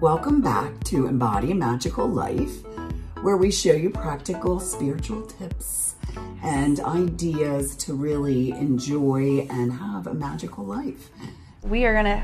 Welcome back to Embody a Magical Life, where we show you practical spiritual tips and ideas to really enjoy and have a magical life. We are going to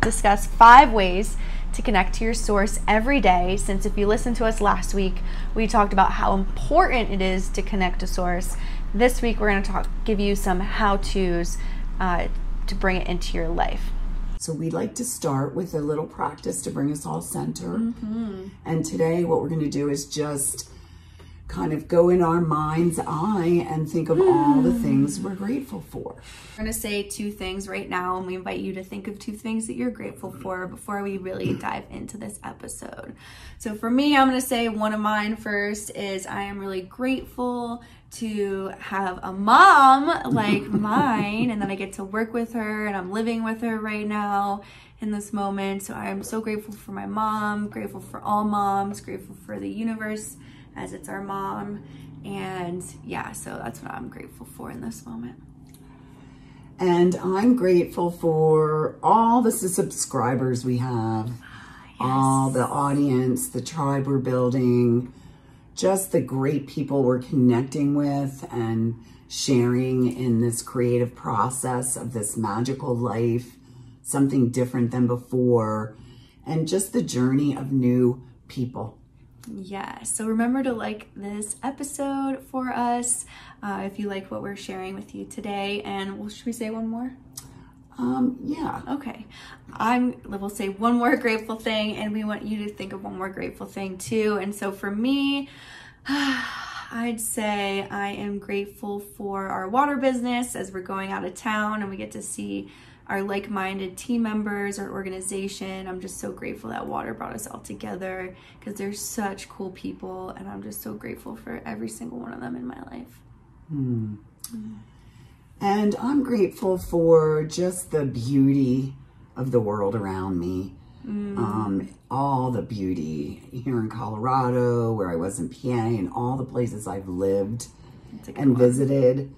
discuss five ways to connect to your source every day. Since if you listened to us last week, we talked about how important it is to connect to source. This week, we're going to talk, give you some how tos uh, to bring it into your life. So we like to start with a little practice to bring us all center. Mm-hmm. And today, what we're going to do is just kind of go in our mind's eye and think of all the things we're grateful for. We're going to say two things right now, and we invite you to think of two things that you're grateful for before we really dive into this episode. So, for me, I'm going to say one of mine first is I am really grateful to have a mom like mine, and then I get to work with her, and I'm living with her right now in this moment. So, I'm so grateful for my mom, grateful for all moms, grateful for the universe as it's our mom. And yeah, so that's what I'm grateful for in this moment. And I'm grateful for all the subscribers we have, ah, yes. all the audience, the tribe we're building, just the great people we're connecting with and sharing in this creative process of this magical life, something different than before, and just the journey of new people. Yeah, so remember to like this episode for us uh, if you like what we're sharing with you today. And well, should we say one more? Um, yeah. Okay. I'm we'll say one more grateful thing and we want you to think of one more grateful thing too. And so for me, I'd say I am grateful for our water business as we're going out of town and we get to see our like minded team members, our organization. I'm just so grateful that water brought us all together because they're such cool people, and I'm just so grateful for every single one of them in my life. Mm. Mm. And I'm grateful for just the beauty of the world around me. Mm. Um, all the beauty here in Colorado, where I was in PA, and all the places I've lived and one. visited.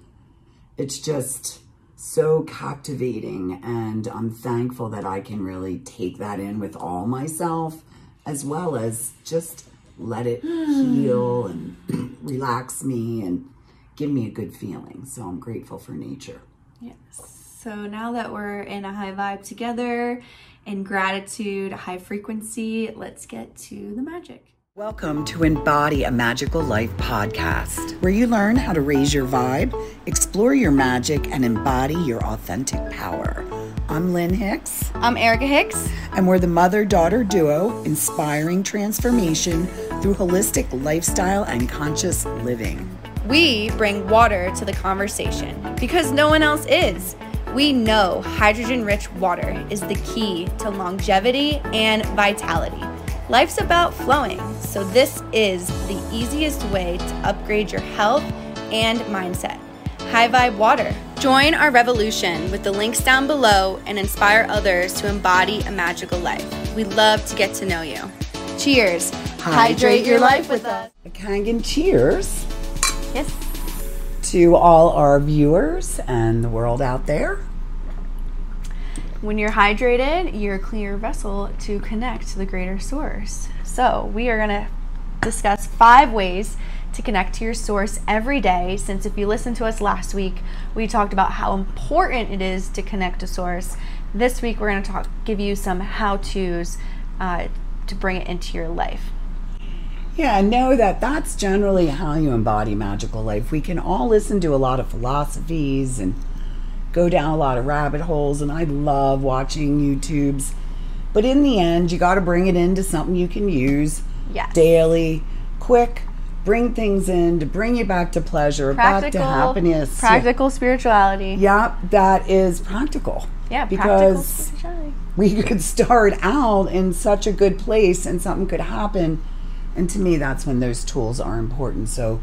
It's just so captivating and I'm thankful that I can really take that in with all myself as well as just let it heal and relax me and give me a good feeling. So I'm grateful for nature. Yes. So now that we're in a high vibe together in gratitude, high frequency, let's get to the magic. Welcome to Embody a Magical Life podcast, where you learn how to raise your vibe, explore your magic, and embody your authentic power. I'm Lyn Hicks. I'm Erika Hicks. And we're the mother daughter duo inspiring transformation through holistic lifestyle and conscious living. We bring water to the conversation because no one else is. We know hydrogen rich water is the key to longevity and vitality. Life's about flowing, so this is the easiest way to upgrade your health and mindset. High Vibe Water. Join our revolution with the links down below and inspire others to embody a magical life. We'd love to get to know you. Cheers. Hydrate, Hydrate your life with us. Kangen cheers. Yes. To all our viewers and the world out there. When you're hydrated, you're a clear vessel to connect to the greater source. So, we are going to discuss five ways to connect to your source every day. Since if you listened to us last week, we talked about how important it is to connect to source. This week, we're going to talk, give you some how to's uh, to bring it into your life. Yeah, know that that's generally how you embody magical life. We can all listen to a lot of philosophies and go down a lot of rabbit holes, and I love watching YouTubes. But in the end, you got to bring it into something you can use yes. daily, quick, bring things in to bring you back to pleasure, practical, back to happiness. Practical yeah. spirituality. Yeah, that is practical. Yeah, because we could start out in such a good place and something could happen. And to me, that's when those tools are important. So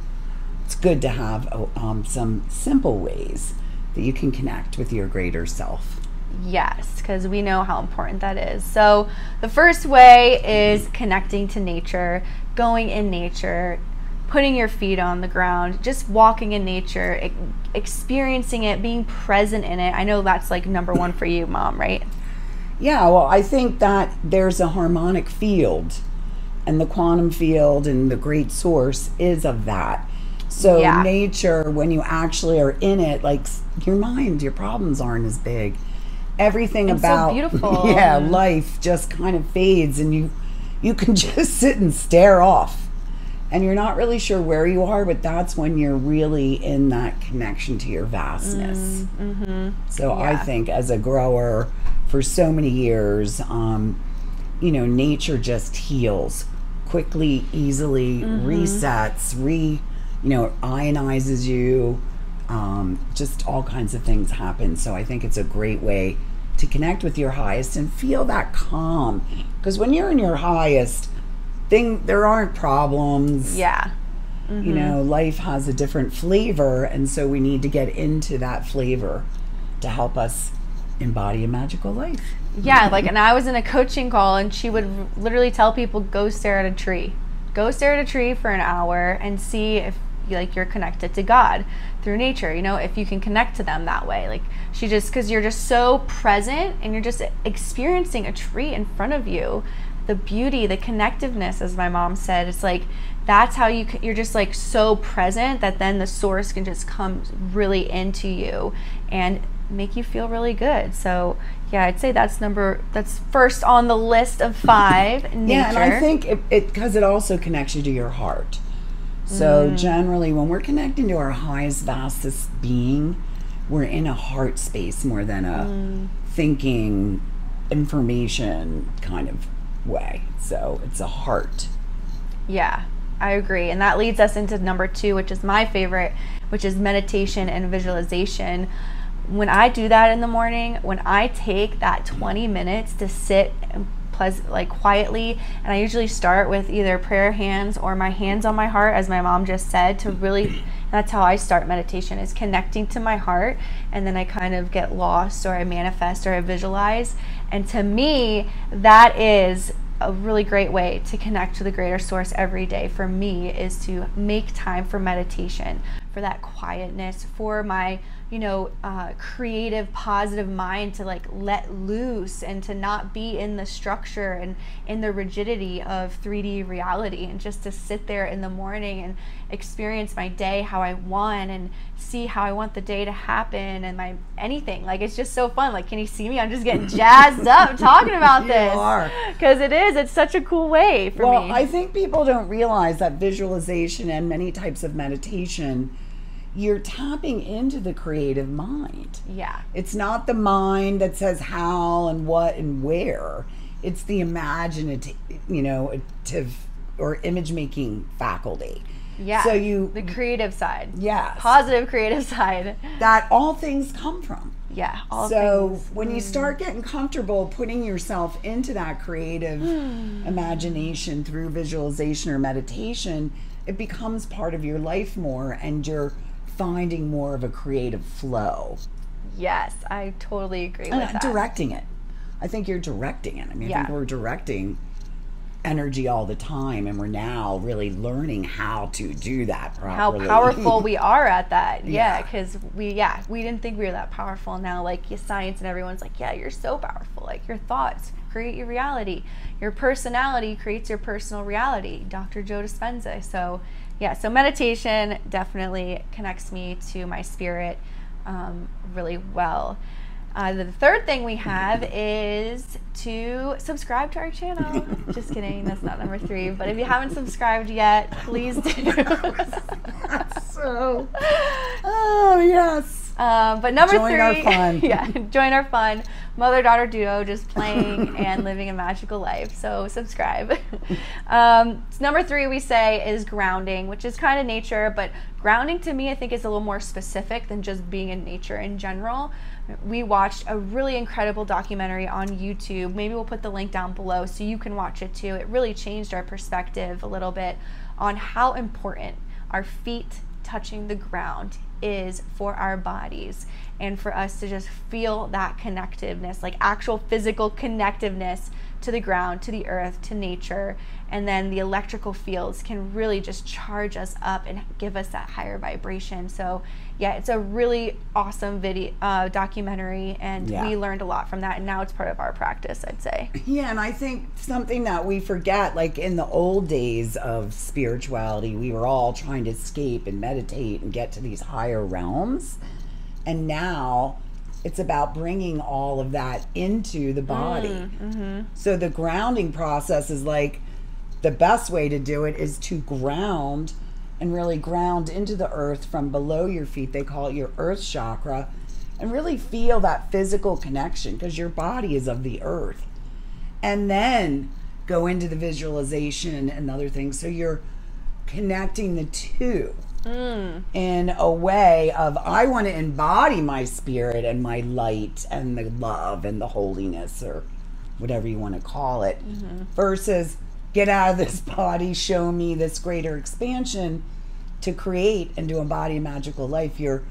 it's good to have oh, um, some simple ways that you can connect with your greater self. Yes, because we know how important that is. So, the first way is connecting to nature, going in nature, putting your feet on the ground, just walking in nature, e- experiencing it, being present in it. I know that's like number one for you, mom, right? Yeah, well, I think that there's a harmonic field, and the quantum field and the great source is of that. So, Yeah. nature, when you actually are in it, like your mind, your problems aren't as big. Everything It's so about beautiful. yeah, life just kind of fades, and you you can just sit and stare off, and you're not really sure where you are. But that's when you're really in that connection to your vastness. So I think as a grower for so many years, um, you know, nature just heals quickly, easily, resets, re, you know, ionizes you. Um, just all kinds of things happen. So I think it's a great way to connect with your highest and feel that calm. Because when you're in your highest, thing there aren't problems Yeah. you know life has a different flavor and so we need to get into that flavor to help us embody a magical life Yeah, like, and I was in a coaching call, and she would literally tell people, "Go stare at a tree. Go stare at a tree for an hour and see if like you're connected to God through nature. You know, if you can connect to them that way. Like she just because you're just so present and you're just experiencing a tree in front of you, the beauty, the connectiveness, as my mom said, it's like that's how you you're just like so present that then the source can just come really into you and make you feel really good. So yeah, I'd say that's number that's first on the list of five. Yeah and i think it because it, also connects you to your heart so Mm. generally when we're connecting to our highest vastest being we're in a heart space more than a Mm. thinking information kind of way so it's a heart Yeah, I agree. And that leads us into number two, which is my favorite, which is meditation and visualization. When I do that in the morning, when I take that 20 minutes to sit and like quietly, and I usually start with either prayer hands or my hands on my heart, as my mom just said, to really. That's how I start meditation is connecting to my heart, and then I kind of get lost, or I manifest, or I visualize. And to me, that is a really great way to connect to the greater source every day for me is to make time for meditation for that quietness for my you know uh, creative positive mind to like let loose and to not be in the structure and in the rigidity of 3d reality and just to sit there in the morning and experience my day how i want and see how i want the day to happen and my anything. Like it's just so fun. Like can you see me? I'm just getting jazzed up talking about this because it is. It's such a cool way for well, me. Well, I think people don't realize that visualization and many types of meditation, you're tapping into the creative mind. yeah It's not the mind that says how and what and where. It's the imaginative, you know, or image making faculty. yeah So you, the creative side yes, positive creative side that all things come from. yeah all so things Mm. when you start getting comfortable putting yourself into that creative imagination through visualization or meditation it becomes part of your life more and you're finding more of a creative flow. Yes i totally agree with that. directing it. I think you're directing it. I mean i think Yeah. we're directing energy all the time and we're now really learning how to do that properly. how powerful we are at that. Yeah. Yeah. because we yeah we didn't think we were that powerful. Now like science and everyone's like yeah you're so powerful. Like your thoughts create your reality. Your personality creates your personal reality. Dr joe dispenza. So yeah so meditation definitely connects me to my spirit um, really well uh, the third thing we have is to subscribe to our channel. Just kidding, that's not number three. But if you haven't subscribed yet, please do. so oh yes um, but number Join three, yeah, join our fun mother daughter duo, just playing and living a magical life. So subscribe. um, number three, we say is grounding, which is kind of nature, but grounding to me, I think, is a little more specific than just being in nature in general. We watched a really incredible documentary on YouTube. Maybe we'll put the link down below so you can watch it too. It really changed our perspective a little bit on how important our feet touching the ground is for our bodies and for us to just feel that connectiveness, like actual physical connectiveness to the ground, to the earth, to nature. And then the electrical fields can really just charge us up and give us that higher vibration. So, yeah, it's a really awesome video uh, documentary, and Yeah. we learned a lot from that. And now it's part of our practice, I'd say. Yeah, and I think something that we forget, like in the old days of spirituality, we were all trying to escape and meditate and get to these higher realms. And now it's about bringing all of that into the body. So the grounding process is like the best way to do it is to ground and really ground into the earth from below your feet. They call it your earth chakra. And really feel that physical connection because your body is of the earth and then go into the visualization and other things. So you're connecting the two hmm. in a way of I want to embody my spirit and my light and the love and the holiness or whatever you want to call it mm-hmm. versus get out of this body, show me this greater expansion to create and to embody a magical life. You're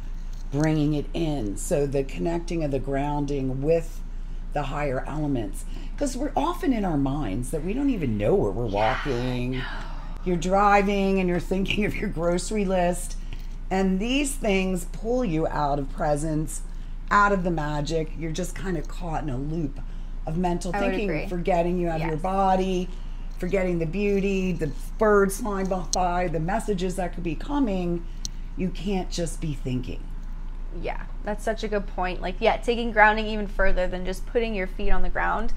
bringing it in. So the connecting of the grounding with the higher elements. Because we're often in our minds that we don't even know where we're walking. You're driving and you're thinking of your grocery list. And these things pull you out of presence, out of the magic. You're just kind of caught in a loop of mental I thinking, forgetting you have your body, forgetting the beauty, the birds flying by, the messages that could be coming. You can't just be thinking. Yeah, that's such a good point. Like, yeah, taking grounding even further than just putting your feet on the ground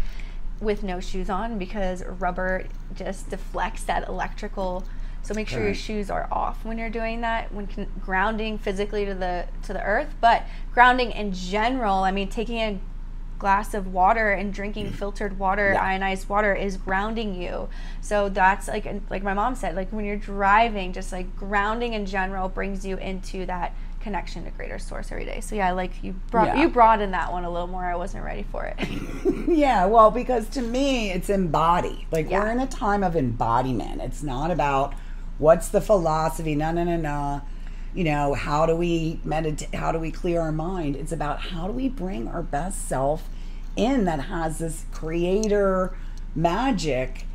with no shoes on because rubber just deflects that electrical. So make sure your shoes are off when you're doing that. When con- grounding physically to the to the earth, but grounding in general. I mean, taking a glass of water and drinking mm. filtered water, Yeah. ionized water is grounding you. So that's like like my mom said, like when you're driving, just like grounding in general brings you into that connection to greater source every day. So yeah, like you brought Yeah. you broadened that one a little more. I wasn't ready for it. Yeah, well, because to me, it's embody. Like Yeah. we're in a time of embodiment. It's not about what's the philosophy. No, no, no, no. You know, how do we meditate? How do we clear our mind? It's about how do we bring our best self in that has this creator magic,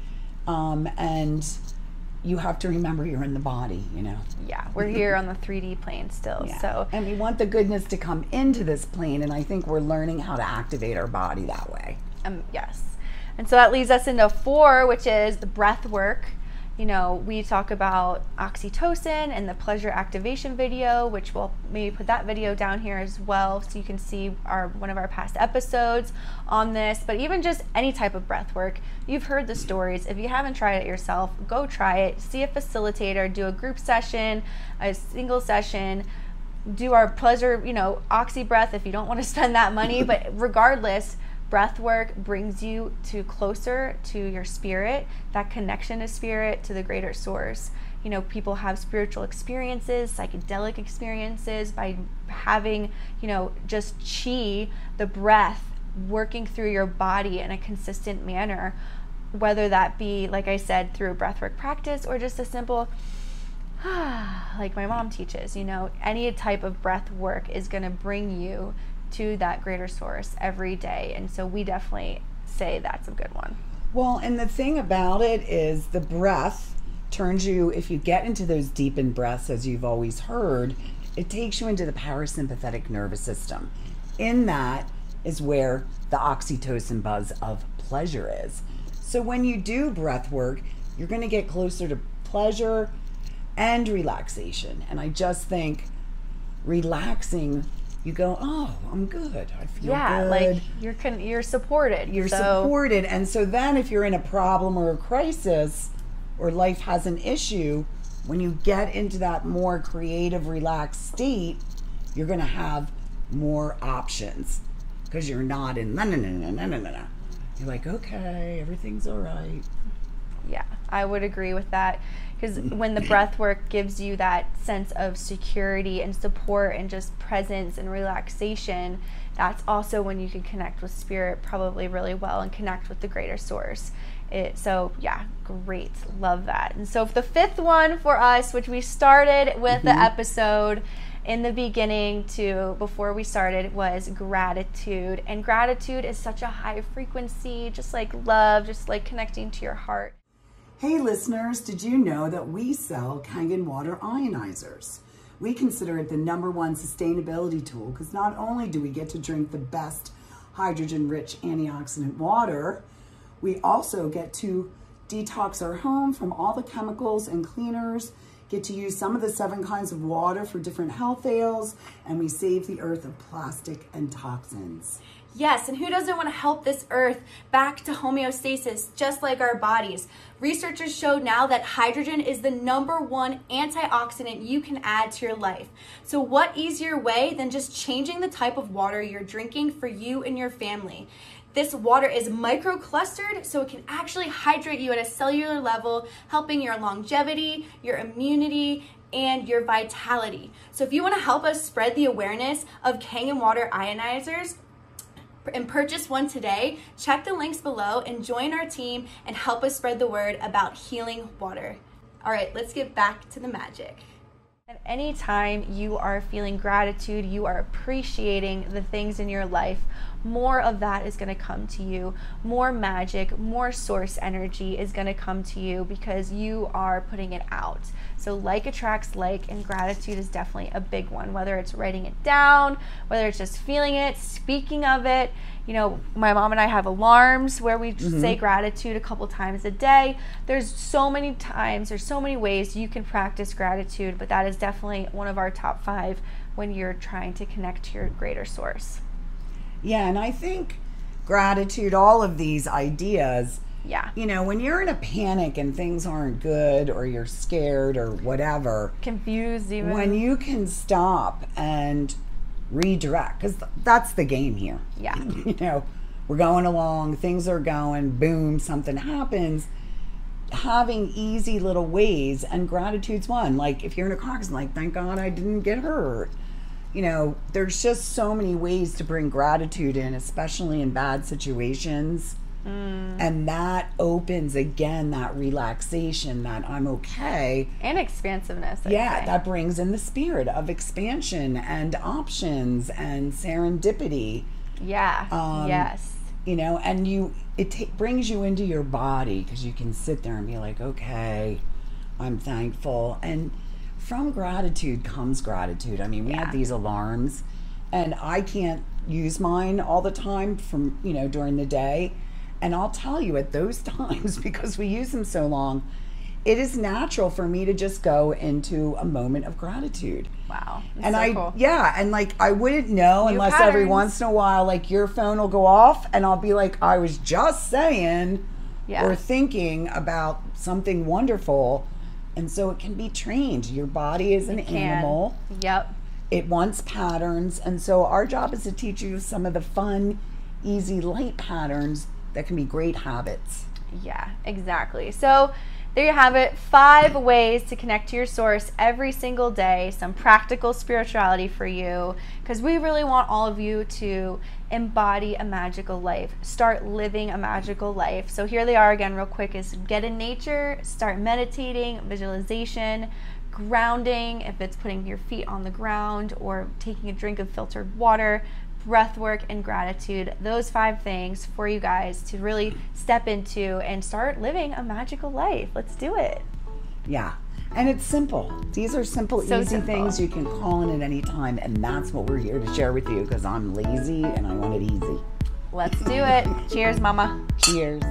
um, and you have to remember you're in the body. You know. yeah, we're here on the 3D plane still. Yeah. So and we want the goodness to come into this plane, and I think we're learning how to activate our body that way. Um, yes. And so that leads us into four, which is the breath work. You know, we talk about oxytocin and the pleasure activation video, which we'll maybe put that video down here as well so you can see our one of our past episodes on this. But even just any type of breath work, you've heard the stories. If you haven't tried it yourself, go try it. See a facilitator, do a group session, a single session do our pleasure, you know, oxy breath if you don't want to spend that money. but regardless, breath work brings you to closer to your spirit, that connection to spirit, to the greater source. You know, people have spiritual experiences, psychedelic experiences by having, you know, just chi, the breath, working through your body in a consistent manner. Whether that be, like I said, through breathwork practice or just a simple like my mom teaches, you know, any type of breath work is going to bring you to that greater source every day. And so we definitely say that's a good one. Well, and the thing about it is the breath turns you, if you get into those deepened breaths, as you've always heard, it takes you into the parasympathetic nervous system. In that is where the oxytocin buzz of pleasure is. So when you do breath work, you're going to get closer to pleasure and relaxation. And I just think relaxing, you go, oh, I'm good. I feel yeah, good. like you're con- you're supported. You're so. supported, and so then if you're in a problem or a crisis, or life has an issue, when you get into that more creative, relaxed state, you're going to have more options because you're not in na na na na na na. You're like, okay, everything's all right. Yeah. I would agree with that because when the breath work gives you that sense of security and support and just presence and relaxation, that's also when you can connect with spirit probably really well and connect with the greater source. It, so yeah, great, love that. And so the fifth one for us, which we started with the mm-hmm. episode in the beginning to before we started was gratitude and gratitude is such a high frequency just like love just like connecting to your heart Hey listeners, did you know that we sell Kangen water ionizers? We consider it the number one sustainability tool because not only do we get to drink the best hydrogen rich antioxidant water, we also get to detox our home from all the chemicals and cleaners, get to use some of the seven kinds of water for different health ails, and we save the earth of plastic and toxins. Yes, and who doesn't want to help this earth back to homeostasis, just like our bodies? Researchers show now that hydrogen is the number one antioxidant you can add to your life. So, what easier way than just changing the type of water you're drinking for you and your family? This water is microclustered, so it can actually hydrate you at a cellular level, helping your longevity, your immunity, and your vitality. So, if you want to help us spread the awareness of Kangen water ionizers, and purchase one today, check the links below and join our team and help us spread the word about healing water. All right, let's get back to the magic. At any time you are feeling gratitude, you are appreciating the things in your life, more of that is going to come to you. More magic, more source energy is going to come to you because you are putting it out. So, like attracts like, and gratitude is definitely a big one, whether it's writing it down, whether it's just feeling it, speaking of it. You know, my mom and I have alarms where we mm-hmm. say gratitude a couple times a day. There's so many times, there's so many ways you can practice gratitude, but that is definitely one of our top five when you're trying to connect to your greater source. Yeah, and I think gratitude, all of these ideas yeah. You know, when you're in a panic and things aren't good or you're scared or whatever, confused even. When you can stop and redirect cuz that's the game here. Yeah. you know, we're going along, things are going, boom, something happens. Having easy little ways and gratitude's one. Like if you're in a car accident, like thank God I didn't get hurt. You know, there's just so many ways to bring gratitude in, especially in bad situations Mm. And that opens again that relaxation that I'm okay. And expansiveness. I'd yeah, say. that brings in the spirit of expansion and options and serendipity. Yeah. Um, yes. You know, and you it t- brings you into your body because you can sit there and be like, okay, I'm thankful. And from gratitude comes gratitude. I mean, we yeah. have these alarms, and I can't use mine all the time from you know during the day and I'll tell you at those times, because we use them so long, it is natural for me to just go into a moment of gratitude. Wow. And so I, cool. yeah, and like I wouldn't know New unless patterns. every once in a while, like your phone will go off and I'll be like, I was just saying yeah. or thinking about something wonderful. And so it can be trained. Your body is an animal. Yep. It wants patterns. And so our job is to teach you some of the fun, easy, light patterns that can be great habits. Yeah, exactly. So there you have it five ways to connect to your source every single day, some practical spirituality for you, because we really want all of you to embody a magical life, start living a magical life. So here they are again, real quick is get in nature, start meditating, visualization, grounding, if it's putting your feet on the ground or taking a drink of filtered water, breath work, and gratitude. Those five things for you guys to really step into and start living a magical life. Let's do it. Yeah. And it's simple. These are simple, so easy simple. things you can call in at any time. And that's what we're here to share with you because I'm lazy and I want it easy. Let's do it. Cheers, Mama. Cheers.